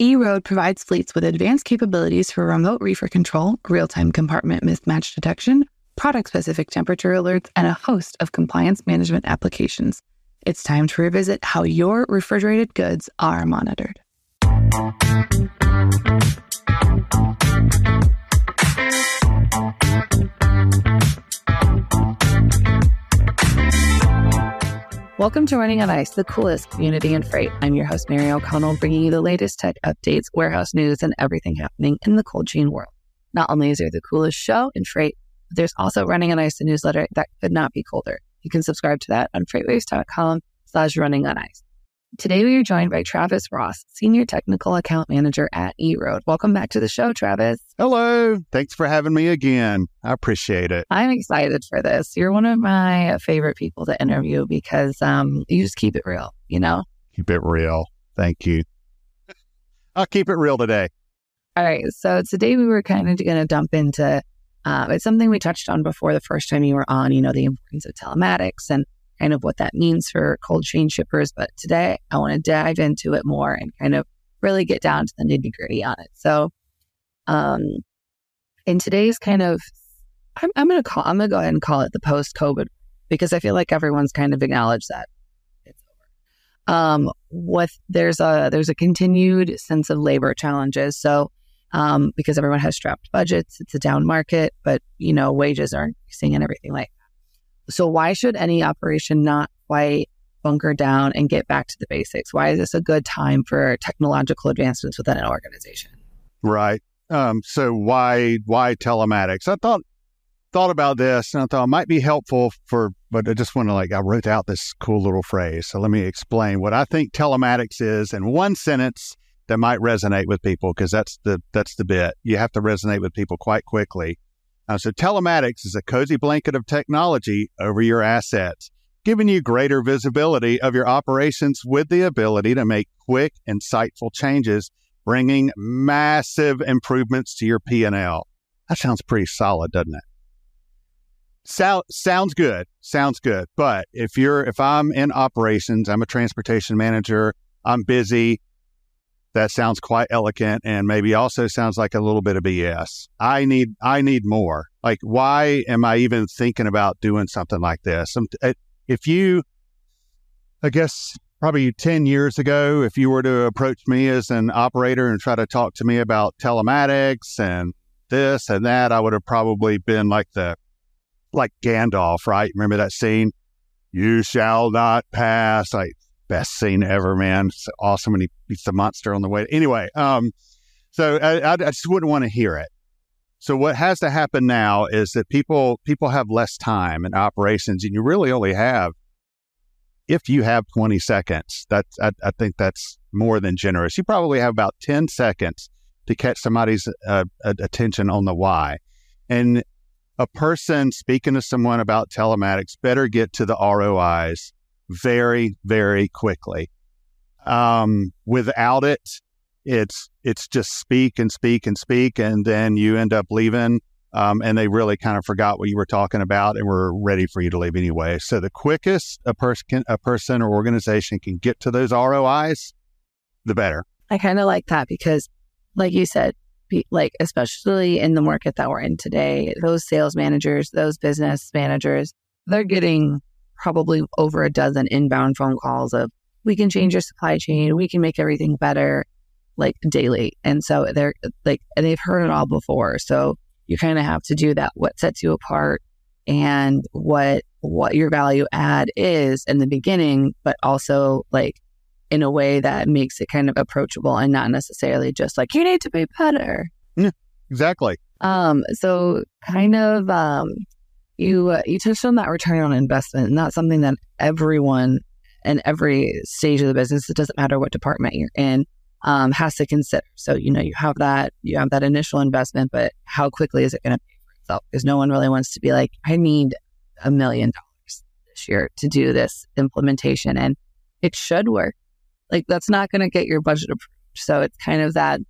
eRoad provides fleets with advanced capabilities for remote reefer control, real time compartment mismatch detection, product specific temperature alerts, and a host of compliance management applications. It's time to revisit how your refrigerated goods are monitored. Welcome to Running on Ice, the coolest community in freight. I'm your host, Mary O'Connell, bringing you the latest tech updates, warehouse news, and everything happening in the cold chain world. Not only is there the coolest show in freight, but there's also Running on Ice, the newsletter that could not be colder. You can subscribe to that on freightwaves.com slash running on ice. Today, we are joined by Travis Ross, Senior Technical Account Manager at eRoad. Welcome back to the show, Travis. Hello. Thanks for having me again. I appreciate it. I'm excited for this. You're one of my favorite people to interview because um, you just keep it real, you know? Keep it real. Thank you. I'll keep it real today. All right. So today we were kind of going to dump into uh, it's something we touched on before the first time you were on, you know, the importance of telematics and kind of what that means for cold chain shippers. But today I want to dive into it more and kind of really get down to the nitty gritty on it. So, um, in today's kind of, I'm, I'm going to call, I'm going to go ahead and call it the post COVID because I feel like everyone's kind of acknowledged that it's over. Um, with there's a, there's a continued sense of labor challenges. So, um, because everyone has strapped budgets, it's a down market, but you know, wages are increasing and everything like so why should any operation not quite bunker down and get back to the basics? Why is this a good time for technological advancements within an organization? Right. Um, so why why telematics? I thought thought about this and I thought it might be helpful for but I just want to like I wrote out this cool little phrase. So let me explain what I think telematics is in one sentence that might resonate with people because that's the that's the bit. You have to resonate with people quite quickly. Uh, so telematics is a cozy blanket of technology over your assets, giving you greater visibility of your operations with the ability to make quick, insightful changes, bringing massive improvements to your P&L. That sounds pretty solid, doesn't it? So, sounds good. Sounds good. But if you're, if I'm in operations, I'm a transportation manager, I'm busy, that sounds quite elegant and maybe also sounds like a little bit of BS. I need I need more. Like why am I even thinking about doing something like this? Uh, if you I guess probably 10 years ago if you were to approach me as an operator and try to talk to me about telematics and this and that, I would have probably been like the like Gandalf, right? Remember that scene? You shall not pass. Like best scene ever, man. It's awesome when he beats the monster on the way. Anyway, um, so I, I just wouldn't want to hear it. So what has to happen now is that people people have less time in operations, and you really only have if you have 20 seconds. That's I, I think that's more than generous. You probably have about 10 seconds to catch somebody's uh, attention on the why, and a person speaking to someone about telematics better get to the ROIs very, very quickly. Um, without it, it's it's just speak and speak and speak, and then you end up leaving. Um, and they really kind of forgot what you were talking about and were ready for you to leave anyway. So the quickest a person a person or organization can get to those ROIs, the better. I kind of like that because, like you said, like especially in the market that we're in today, those sales managers, those business managers, they're getting probably over a dozen inbound phone calls of, we can change your supply chain, we can make everything better, like daily. And so they're like, and they've heard it all before. So you kind of have to do that, what sets you apart and what, what your value add is in the beginning, but also like in a way that makes it kind of approachable and not necessarily just like, you need to be better. Yeah, exactly. Um, so kind of, um, you uh, you touched on that return on investment, and that's something that everyone in every stage of the business, it doesn't matter what department you're in, um, has to consider. So you know you have that you have that initial investment, but how quickly is it going to pay for itself? Because no one really wants to be like, I need a million dollars this year to do this implementation, and it should work. Like that's not going to get your budget approved. So it's kind of that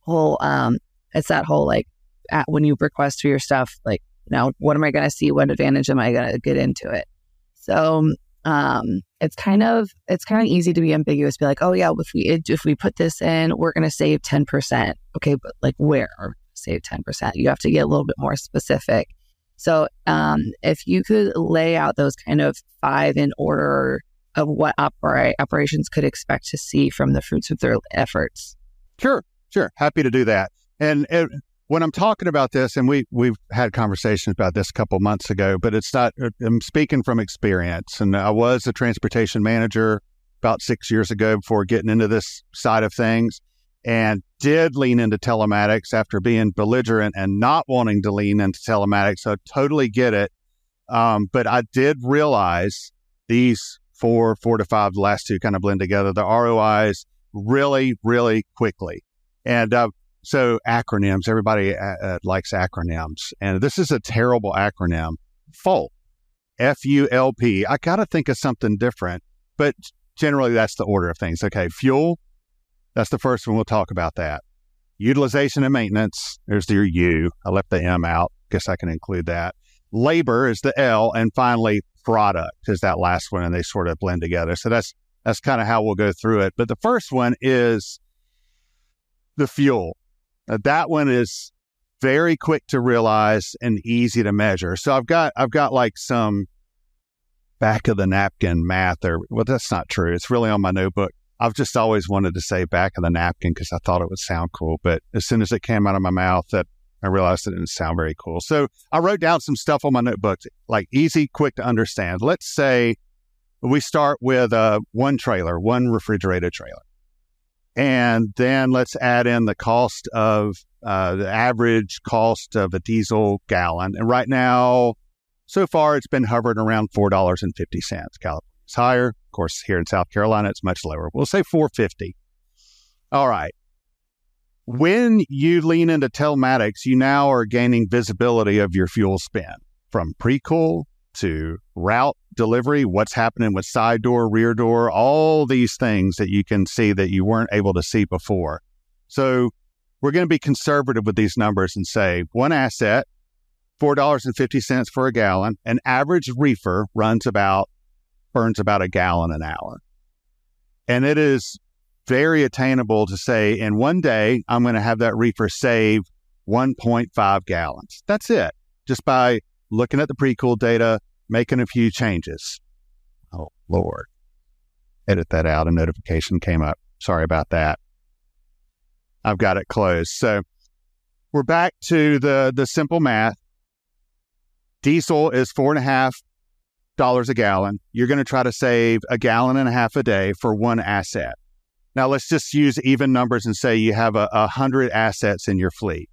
whole um, it's that whole like at, when you request for your stuff, like now, what am I going to see? What advantage am I going to get into it? So, um, it's kind of it's kind of easy to be ambiguous. Be like, oh yeah, if we if we put this in, we're going to save ten percent. Okay, but like where save ten percent? You have to get a little bit more specific. So um, if you could lay out those kind of five in order of what opera- operations could expect to see from the fruits of their efforts. Sure, sure, happy to do that. And it, when I'm talking about this, and we we've had conversations about this a couple months ago, but it's not. I'm speaking from experience, and I was a transportation manager about six years ago before getting into this side of things, and did lean into telematics after being belligerent and not wanting to lean into telematics. So I totally get it, um, but I did realize these four, four to five, the last two kind of blend together. The ROIs really, really quickly, and uh, so acronyms, everybody uh, uh, likes acronyms, and this is a terrible acronym. FULP, F U L P. I got to think of something different, but generally that's the order of things. Okay, fuel, that's the first one. We'll talk about that. Utilization and maintenance, there's your U. I left the M out. Guess I can include that. Labor is the L, and finally product is that last one, and they sort of blend together. So that's that's kind of how we'll go through it. But the first one is the fuel. Uh, that one is very quick to realize and easy to measure. So I've got I've got like some back of the napkin math or well that's not true. It's really on my notebook. I've just always wanted to say back of the napkin because I thought it would sound cool, but as soon as it came out of my mouth that I realized it didn't sound very cool. So I wrote down some stuff on my notebook, like easy, quick to understand. Let's say we start with uh, one trailer, one refrigerated trailer. And then let's add in the cost of uh, the average cost of a diesel gallon. And right now, so far, it's been hovering around $4.50. California's higher. Of course, here in South Carolina, it's much lower. We'll say 450 All right. When you lean into telematics, you now are gaining visibility of your fuel spend from pre-cool to route delivery, what's happening with side door, rear door, all these things that you can see that you weren't able to see before. So we're going to be conservative with these numbers and say one asset, $4.50 for a gallon, an average reefer runs about, burns about a gallon an hour. And it is very attainable to say in one day, I'm going to have that reefer save 1.5 gallons. That's it. Just by looking at the pre-cool data, making a few changes. Oh, Lord. Edit that out. A notification came up. Sorry about that. I've got it closed. So we're back to the, the simple math. Diesel is four and a half dollars a gallon. You're going to try to save a gallon and a half a day for one asset. Now let's just use even numbers and say you have a, hundred assets in your fleet.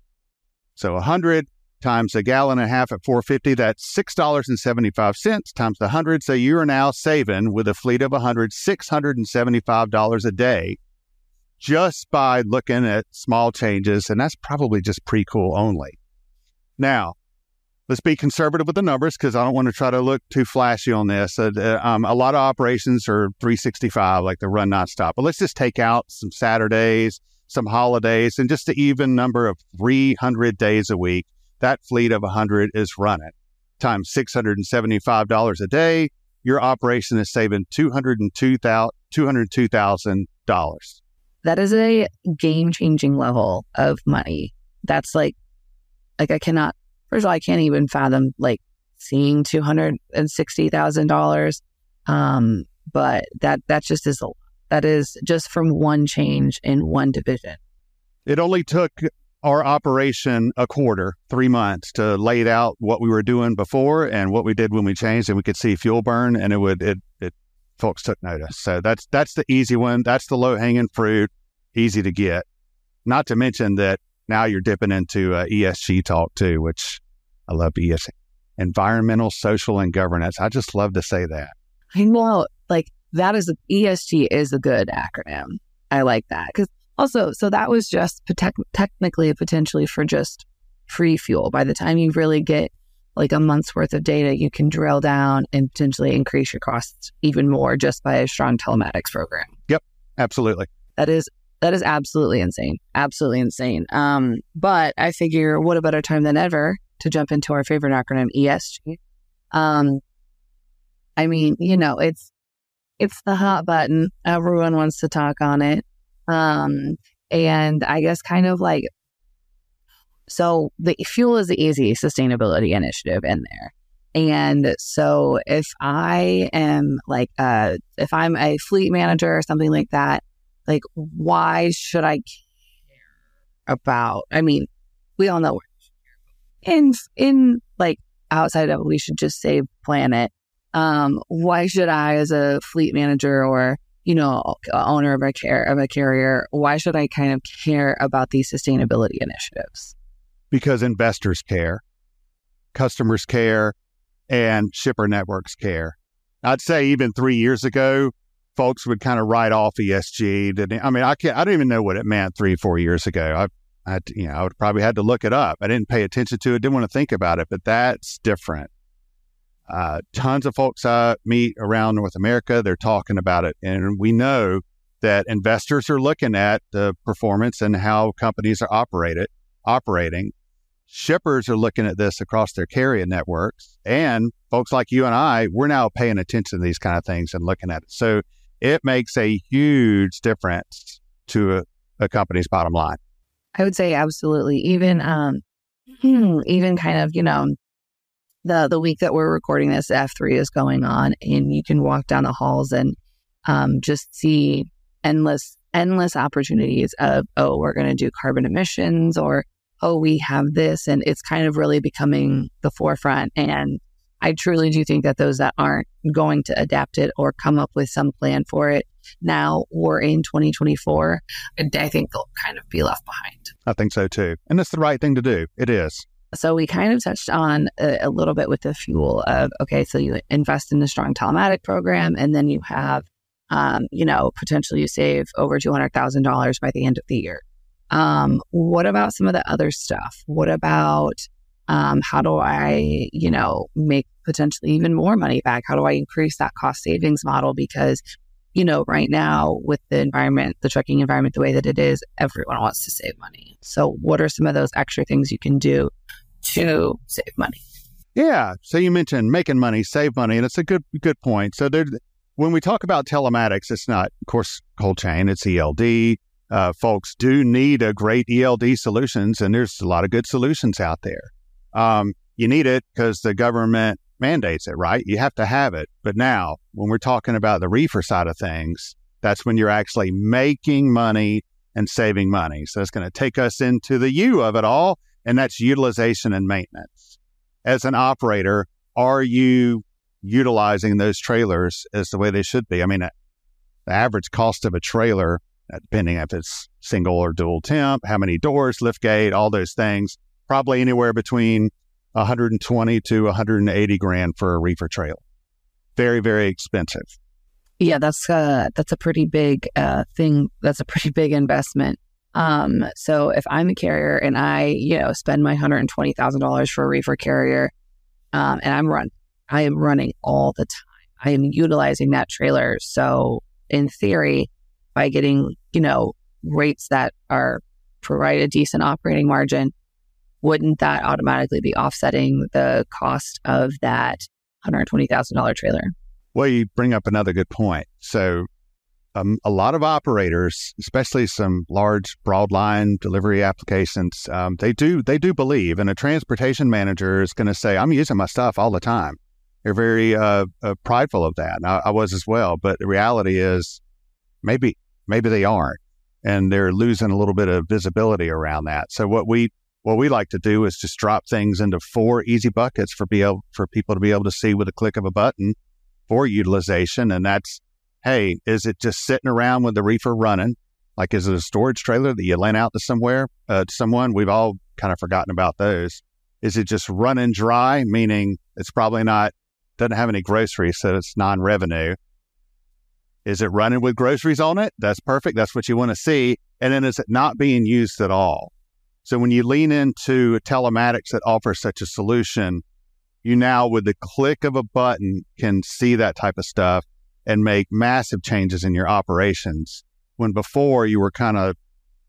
So a hundred times a gallon and a half at 450 that's $6.75 times the 100 so you are now saving with a fleet of 100 $675 a day just by looking at small changes and that's probably just pre-cool only. Now let's be conservative with the numbers because i don't want to try to look too flashy on this. Uh, uh um, a lot of operations are 365 like the run nonstop but let's just take out some saturdays some holidays and just an even number of 300 days a week that fleet of 100 is running. Times $675 a day, your operation is saving $202,000. That is a game changing level of money. That's like, like I cannot, first of all, I can't even fathom like seeing $260,000. Um, but that, that just is, a, that is just from one change in one division. It only took our operation a quarter, three months to lay it out what we were doing before and what we did when we changed, and we could see fuel burn, and it would it it folks took notice. So that's that's the easy one. That's the low hanging fruit, easy to get. Not to mention that now you're dipping into uh, ESG talk too, which I love ESG, environmental, social, and governance. I just love to say that. I know, like that is ESG is a good acronym. I like that because also, so that was just te- technically potentially for just free fuel. By the time you really get like a month's worth of data, you can drill down and potentially increase your costs even more just by a strong telematics program. Yep, absolutely. That is that is absolutely insane. Absolutely insane. Um, but I figure what a better time than ever to jump into our favorite acronym ESG. Um, I mean, you know, it's it's the hot button. Everyone wants to talk on it. Um, and I guess kind of like so the fuel is the easy sustainability initiative in there. And so if I am like uh if I'm a fleet manager or something like that, like why should I care about I mean, we all know in in like outside of we should just save planet. Um, why should I as a fleet manager or you know owner of a care of a carrier, why should I kind of care about these sustainability initiatives? Because investors care, customers care, and shipper networks care. I'd say even three years ago, folks would kind of write off ESG. I mean, I can't, I don't even know what it meant three, four years ago. I, I, you know, I would probably had to look it up. I didn't pay attention to it, didn't want to think about it, but that's different. Uh, tons of folks I meet around North America, they're talking about it. And we know that investors are looking at the performance and how companies are operated, operating shippers are looking at this across their carrier networks. And folks like you and I, we're now paying attention to these kind of things and looking at it. So it makes a huge difference to a, a company's bottom line. I would say absolutely. Even um even kind of, you know, the the week that we're recording this, F3 is going on and you can walk down the halls and um just see endless endless opportunities of oh, we're going to do carbon emissions or oh, we have this. And it's kind of really becoming the forefront. And I truly do think that those that aren't going to adapt it or come up with some plan for it now or in 2024, I think they'll kind of be left behind. I think so too. And it's the right thing to do. It is. So we kind of touched on a, a little bit with the fuel of, okay, so you invest in the strong telematic program and then you have, um, you know, potentially you save over $200,000 by the end of the year. Um, what about some of the other stuff? What about um, how do I, you know, make potentially even more money back? How do I increase that cost savings model? Because, you know, right now with the environment, the trucking environment, the way that it is, everyone wants to save money. So, what are some of those extra things you can do to save money? Yeah. So you mentioned making money, save money, and it's a good good point. So there, when we talk about telematics, it's not, of course, cold chain. It's ELD uh, folks do need a great ELD solutions, and there's a lot of good solutions out there. Um, you need it because the government mandates it, right? You have to have it. But now, when we're talking about the reefer side of things, that's when you're actually making money and saving money. So it's going to take us into the U of it all, and that's utilization and maintenance. As an operator, are you utilizing those trailers as the way they should be? I mean, the average cost of a trailer uh, depending if it's single or dual temp, how many doors, lift gate, all those things. Probably anywhere between 120 to 180 grand for a reefer trailer. Very, very expensive. Yeah, that's uh, that's a pretty big uh, thing. That's a pretty big investment. Um, so if I'm a carrier and I, you know, spend my hundred and twenty thousand dollars for a reefer carrier, um, and I'm run, I am running all the time. I am utilizing that trailer. So in theory, by getting, you know, rates that are provide a decent operating margin, wouldn't that automatically be offsetting the cost of that $120,000 trailer? Well, you bring up another good point. So, um, a lot of operators, especially some large broadline delivery applications, um, they do they do believe, and a transportation manager is going to say, "I'm using my stuff all the time." They're very uh, uh, prideful of that. I, I was as well, but the reality is, maybe maybe they aren't and they're losing a little bit of visibility around that. So what we what we like to do is just drop things into four easy buckets for be able, for people to be able to see with a click of a button for utilization. And that's, hey, is it just sitting around with the reefer running? Like, is it a storage trailer that you lent out to somewhere, uh, to someone? We've all kind of forgotten about those. Is it just running dry, meaning it's probably not, doesn't have any groceries, so it's non revenue? Is it running with groceries on it? That's perfect. That's what you want to see. And then is it not being used at all? So when you lean into telematics that offers such a solution, you now with the click of a button can see that type of stuff and make massive changes in your operations. When before you were kind of,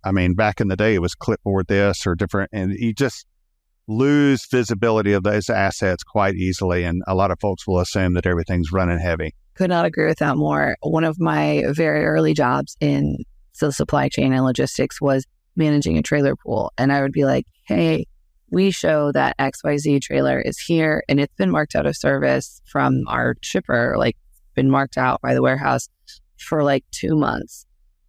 I mean, back in the day, it was clipboard this or different, and you just, lose visibility of those assets quite easily. And a lot of folks will assume that everything's running heavy. Could not agree with that more. One of my very early jobs in the supply chain and logistics was managing a trailer pool. And I would be like, hey, we show that XYZ trailer is here and it's been marked out of service from our shipper, like been marked out by the warehouse for like two months.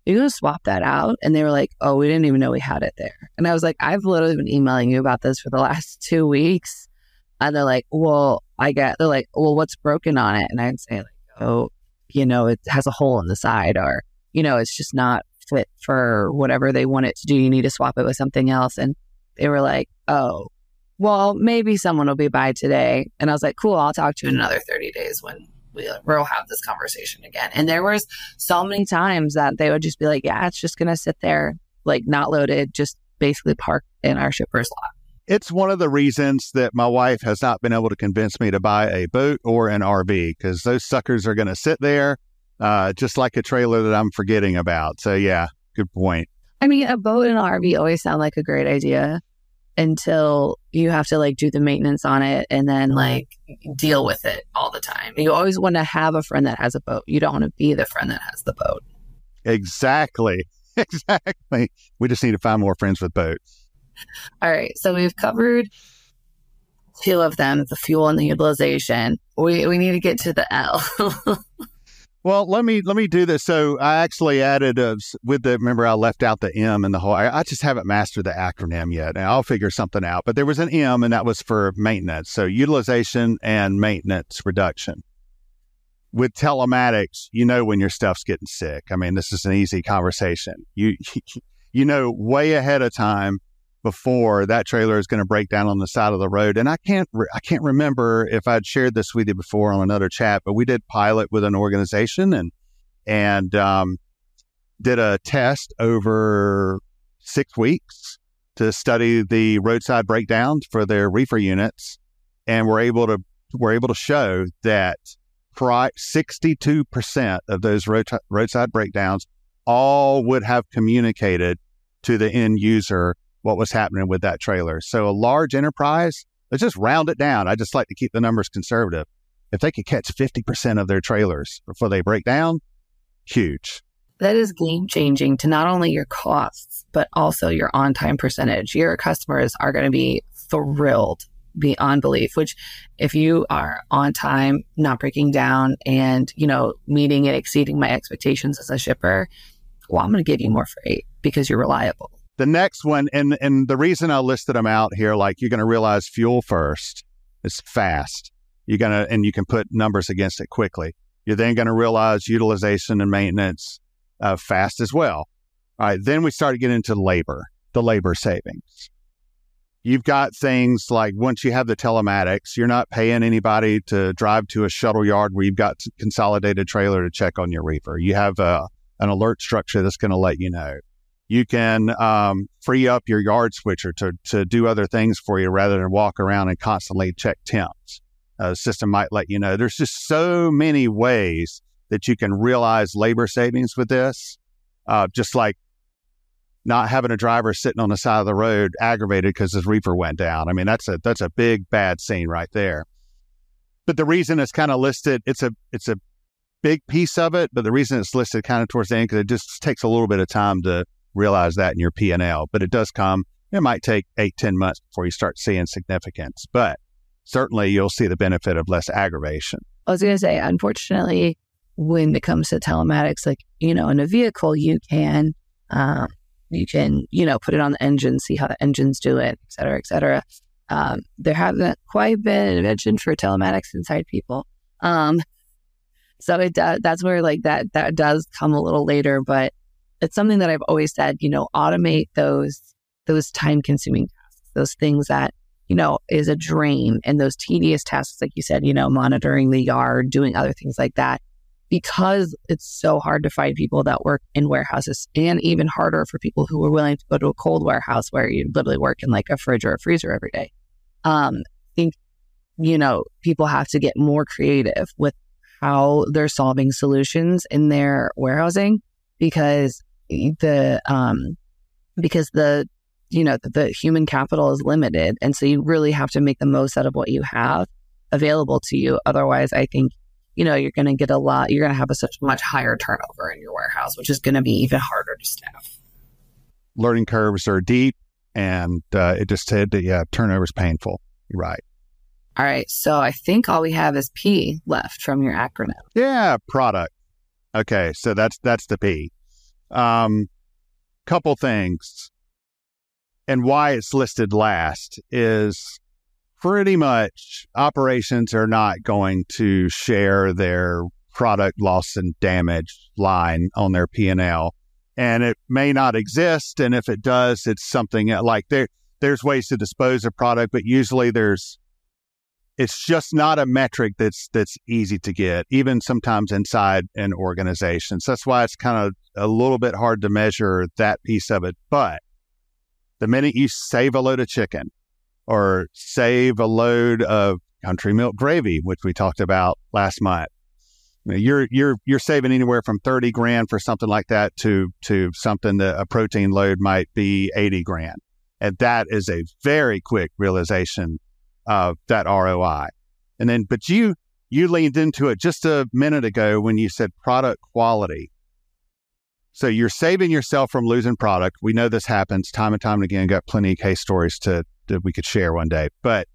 You're going to swap that out? And they were like, oh, we didn't even know we had it there. And I was like, I've literally been emailing you about this for the last two weeks. And they're like, well, I get, they're like, well, what's broken on it? And I'd say, like, oh, you know, it has a hole in the side or, you know, it's just not fit for whatever they want it to do. You need to swap it with something else. And they were like, oh, well, maybe someone will be by today. And I was like, cool, I'll talk to you in another 30 days when we, we'll have this conversation again. And there was so many times that they would just be like, yeah, it's just going to sit there, like not loaded, just basically parked in our shipper's lot. It's one of the reasons that my wife has not been able to convince me to buy a boat or an RV because those suckers are going to sit there uh, just like a trailer that I'm forgetting about. So, yeah, good point. I mean, a boat and an RV always sound like a great idea until you have to like do the maintenance on it and then like deal with it all the time. You always want to have a friend that has a boat. You don't want to be the friend that has the boat. Exactly. Exactly. We just need to find more friends with boats. All right. So we've covered two of them, the fuel and the utilization. We we need to get to the L. Well, let me let me do this. So I actually added a, with the remember I left out the M and the whole. I, I just haven't mastered the acronym yet, and I'll figure something out. But there was an M, and that was for maintenance. So utilization and maintenance reduction. With telematics, you know when your stuff's getting sick. I mean, this is an easy conversation. You you know way ahead of time before that trailer is going to break down on the side of the road. And I can't, re- I can't remember if I'd shared this with you before on another chat, but we did pilot with an organization and, and, um, did a test over six weeks to study the roadside breakdowns for their reefer units. And we're able to, we're able to show that 62% of those road, roadside breakdowns all would have communicated to the end user what was happening with that trailer. So a large enterprise, let's just round it down. I just like to keep the numbers conservative. If they could catch 50% of their trailers before they break down, huge. That is game changing to not only your costs, but also your on time percentage. Your customers are going to be thrilled beyond belief, which if you are on time, not breaking down and, you know, meeting and exceeding my expectations as a shipper, well, I'm going to give you more freight because you're reliable. The next one, and and the reason I listed them out here, like you're going to realize fuel first is fast. You're gonna, and you can put numbers against it quickly. You're then going to realize utilization and maintenance uh, fast as well. All right, then we start to get into labor, the labor savings. You've got things like once you have the telematics, you're not paying anybody to drive to a shuttle yard where you've got consolidated trailer to check on your reefer. You have a, uh, an alert structure that's going to let you know you can um, free up your yard switcher to, to do other things for you rather than walk around and constantly check temps. Uh, system might let you know. There's just so many ways that you can realize labor savings with this. Uh, just like not having a driver sitting on the side of the road aggravated because his reefer went down. I mean, that's a that's a big bad scene right there. But the reason it's kind of listed, it's a it's a big piece of it. But the reason it's listed kind of towards the end because it just takes a little bit of time to realize that in your P&L, but it does come. It might take eight, ten months before you start seeing significance, but certainly you'll see the benefit of less aggravation. I was going to say, unfortunately, when it comes to telematics, like, you know, in a vehicle, you can, um, you can, you know, put it on the engine, see how the engines do it, et cetera, et cetera. Um, there haven't quite been an invention for telematics inside people. Um, so it does, that's where like that, that does come a little later, but it's something that I've always said, you know, automate those, those time consuming tasks, those things that, you know, is a drain and those tedious tasks, like you said, you know, monitoring the yard, doing other things like that. Because it's so hard to find people that work in warehouses and even harder for people who are willing to go to a cold warehouse where you literally work in like a fridge or a freezer every day. Um, I think, you know, people have to get more creative with how they're solving solutions in their warehousing because the um because the you know, the, the human capital is limited. And so you really have to make the most out of what you have available to you. Otherwise, I think, you know, you're going to get a lot, you're going to have a such much higher turnover in your warehouse, which is going to be even harder to staff. Learning curves are deep and uh, it just said that, yeah, turnover is painful. You're right. All right. So I think all we have is P left from your acronym. Yeah, product. Okay, so that's that's the P. Um, couple things, and why it's listed last is pretty much operations are not going to share their product loss and damage line on their P and L, and it may not exist. And if it does, it's something like there there's ways to dispose of product, but usually there's it's just not a metric that's that's easy to get, even sometimes inside an organization. So that's why it's kind of a little bit hard to measure that piece of it. But the minute you save a load of chicken or save a load of country milk gravy, which we talked about last month, you're you're you're saving anywhere from 30 grand for something like that to to something that a protein load might be 80 grand. And that is a very quick realization of that ROI. And then, but you, you leaned into it just a minute ago when you said product quality. So you're saving yourself from losing product. We know this happens time and time again. Got plenty of case stories to that we could share one day. But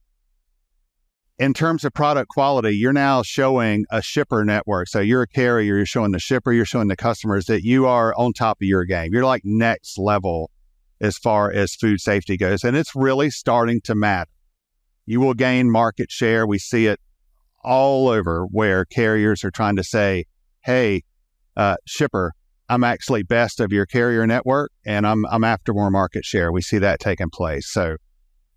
in terms of product quality, you're now showing a shipper network. So you're a carrier, you're showing the shipper, you're showing the customers that you are on top of your game. You're like next level as far as food safety goes. And it's really starting to matter you will gain market share. We see it all over where carriers are trying to say, hey, uh, shipper, I'm actually best of your carrier network and I'm, I'm after more market share. We see that taking place. So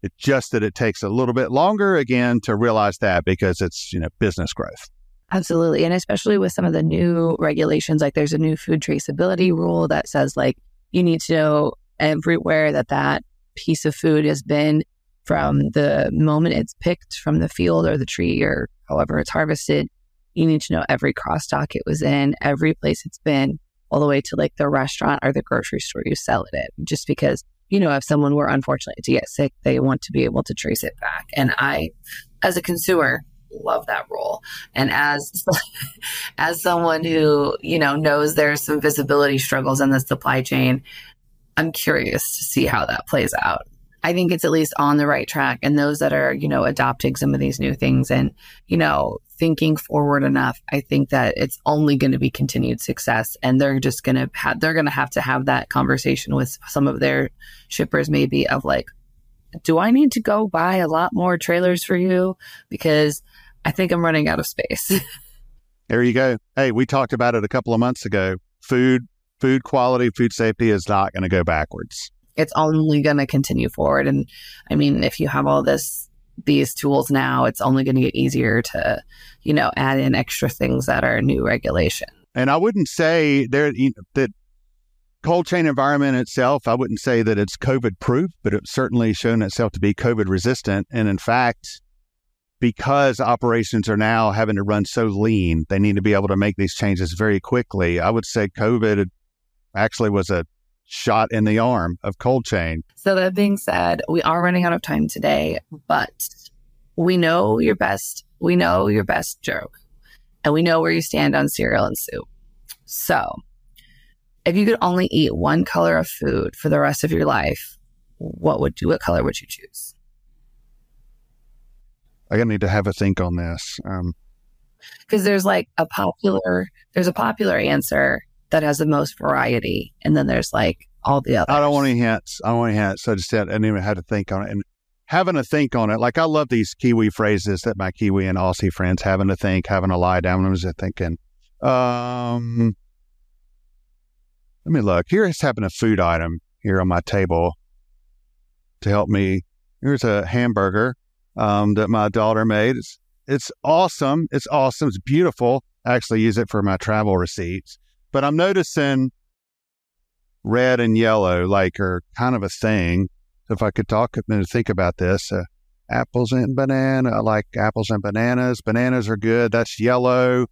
it's just that it takes a little bit longer again to realize that because it's, you know, business growth. Absolutely. And especially with some of the new regulations, like there's a new food traceability rule that says like you need to know everywhere that that piece of food has been from the moment it's picked from the field or the tree or however it's harvested. You need to know every cross stock it was in, every place it's been, all the way to like the restaurant or the grocery store you sell it at. Just because, you know, if someone were unfortunately to get sick, they want to be able to trace it back. And I, as a consumer, love that role. And as as someone who, you know, knows there's some visibility struggles in the supply chain, I'm curious to see how that plays out. I think it's at least on the right track. And those that are, you know, adopting some of these new things and, you know, thinking forward enough, I think that it's only going to be continued success. And they're just going to have, they're going to have to have that conversation with some of their shippers, maybe of like, do I need to go buy a lot more trailers for you? Because I think I'm running out of space. there you go. Hey, we talked about it a couple of months ago. Food, food quality, food safety is not going to go backwards it's only going to continue forward. And I mean, if you have all this, these tools now, it's only going to get easier to, you know, add in extra things that are new regulation. And I wouldn't say there you know, that cold chain environment itself, I wouldn't say that it's COVID proof, but it's certainly shown itself to be COVID resistant. And in fact, because operations are now having to run so lean, they need to be able to make these changes very quickly. I would say COVID actually was a shot in the arm of cold chain. So that being said, we are running out of time today, but we know your best. We know your best joke, and we know where you stand on cereal and soup. So, if you could only eat one color of food for the rest of your life, what would you? What color would you choose? I gotta need to have a think on this. Um, because there's like a popular there's a popular answer that has the most variety. And then there's like all the others. I don't want any hints. I don't want any hints. So I just had, I didn't even have to think on it. And having to think on it, like I love these Kiwi phrases that my Kiwi and Aussie friends having to think, having to lie down. I was thinking, um, let me look. Here's having a food item here on my table to help me. Here's a hamburger um, that my daughter made. It's, it's awesome. It's awesome. It's beautiful. I actually use it for my travel receipts. But I'm noticing red and yellow like are kind of a thing. If I could talk and think about this, uh, apples and banana. I like apples and bananas. Bananas are good. That's yellow.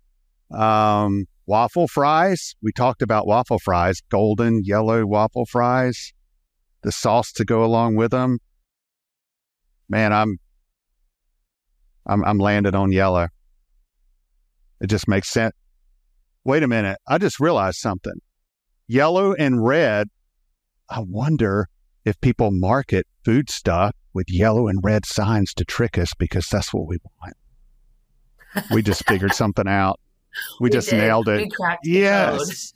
Um, waffle fries. We talked about waffle fries, golden yellow waffle fries. the sauce to go along with them. Man, I'm I'm I'm landed on yellow. It just makes sense. Wait a minute. I just realized something. Yellow and red. I wonder if people market food stuff with yellow and red signs to trick us because that's what we want. We just figured something out. We, we just did. nailed it. yes.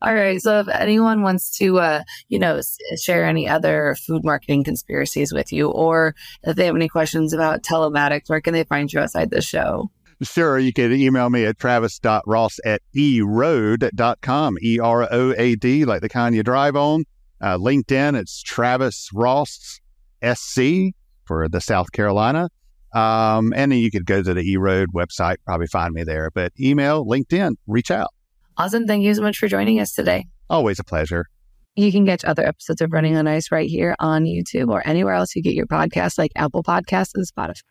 All right. So if anyone wants to, uh, you know, share any other food marketing conspiracies with you, or if they have any questions about telematics, where can they find you outside the show? Sure. You can email me at travis.ross at eroad.com, E R O A D, like the kind you drive on. Uh, LinkedIn, it's Travis Ross SC for the South Carolina. Um, and then you could go to the eRoad website, probably find me there. But email, LinkedIn, reach out. Awesome. Thank you so much for joining us today. Always a pleasure. You can catch other episodes of Running on Ice right here on YouTube or anywhere else you get your podcasts like Apple Podcasts and Spotify.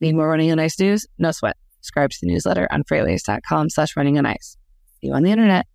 Need more Running on Ice news? No sweat subscribe to the newsletter on freightwaves.com slash running on ice. See you on the internet.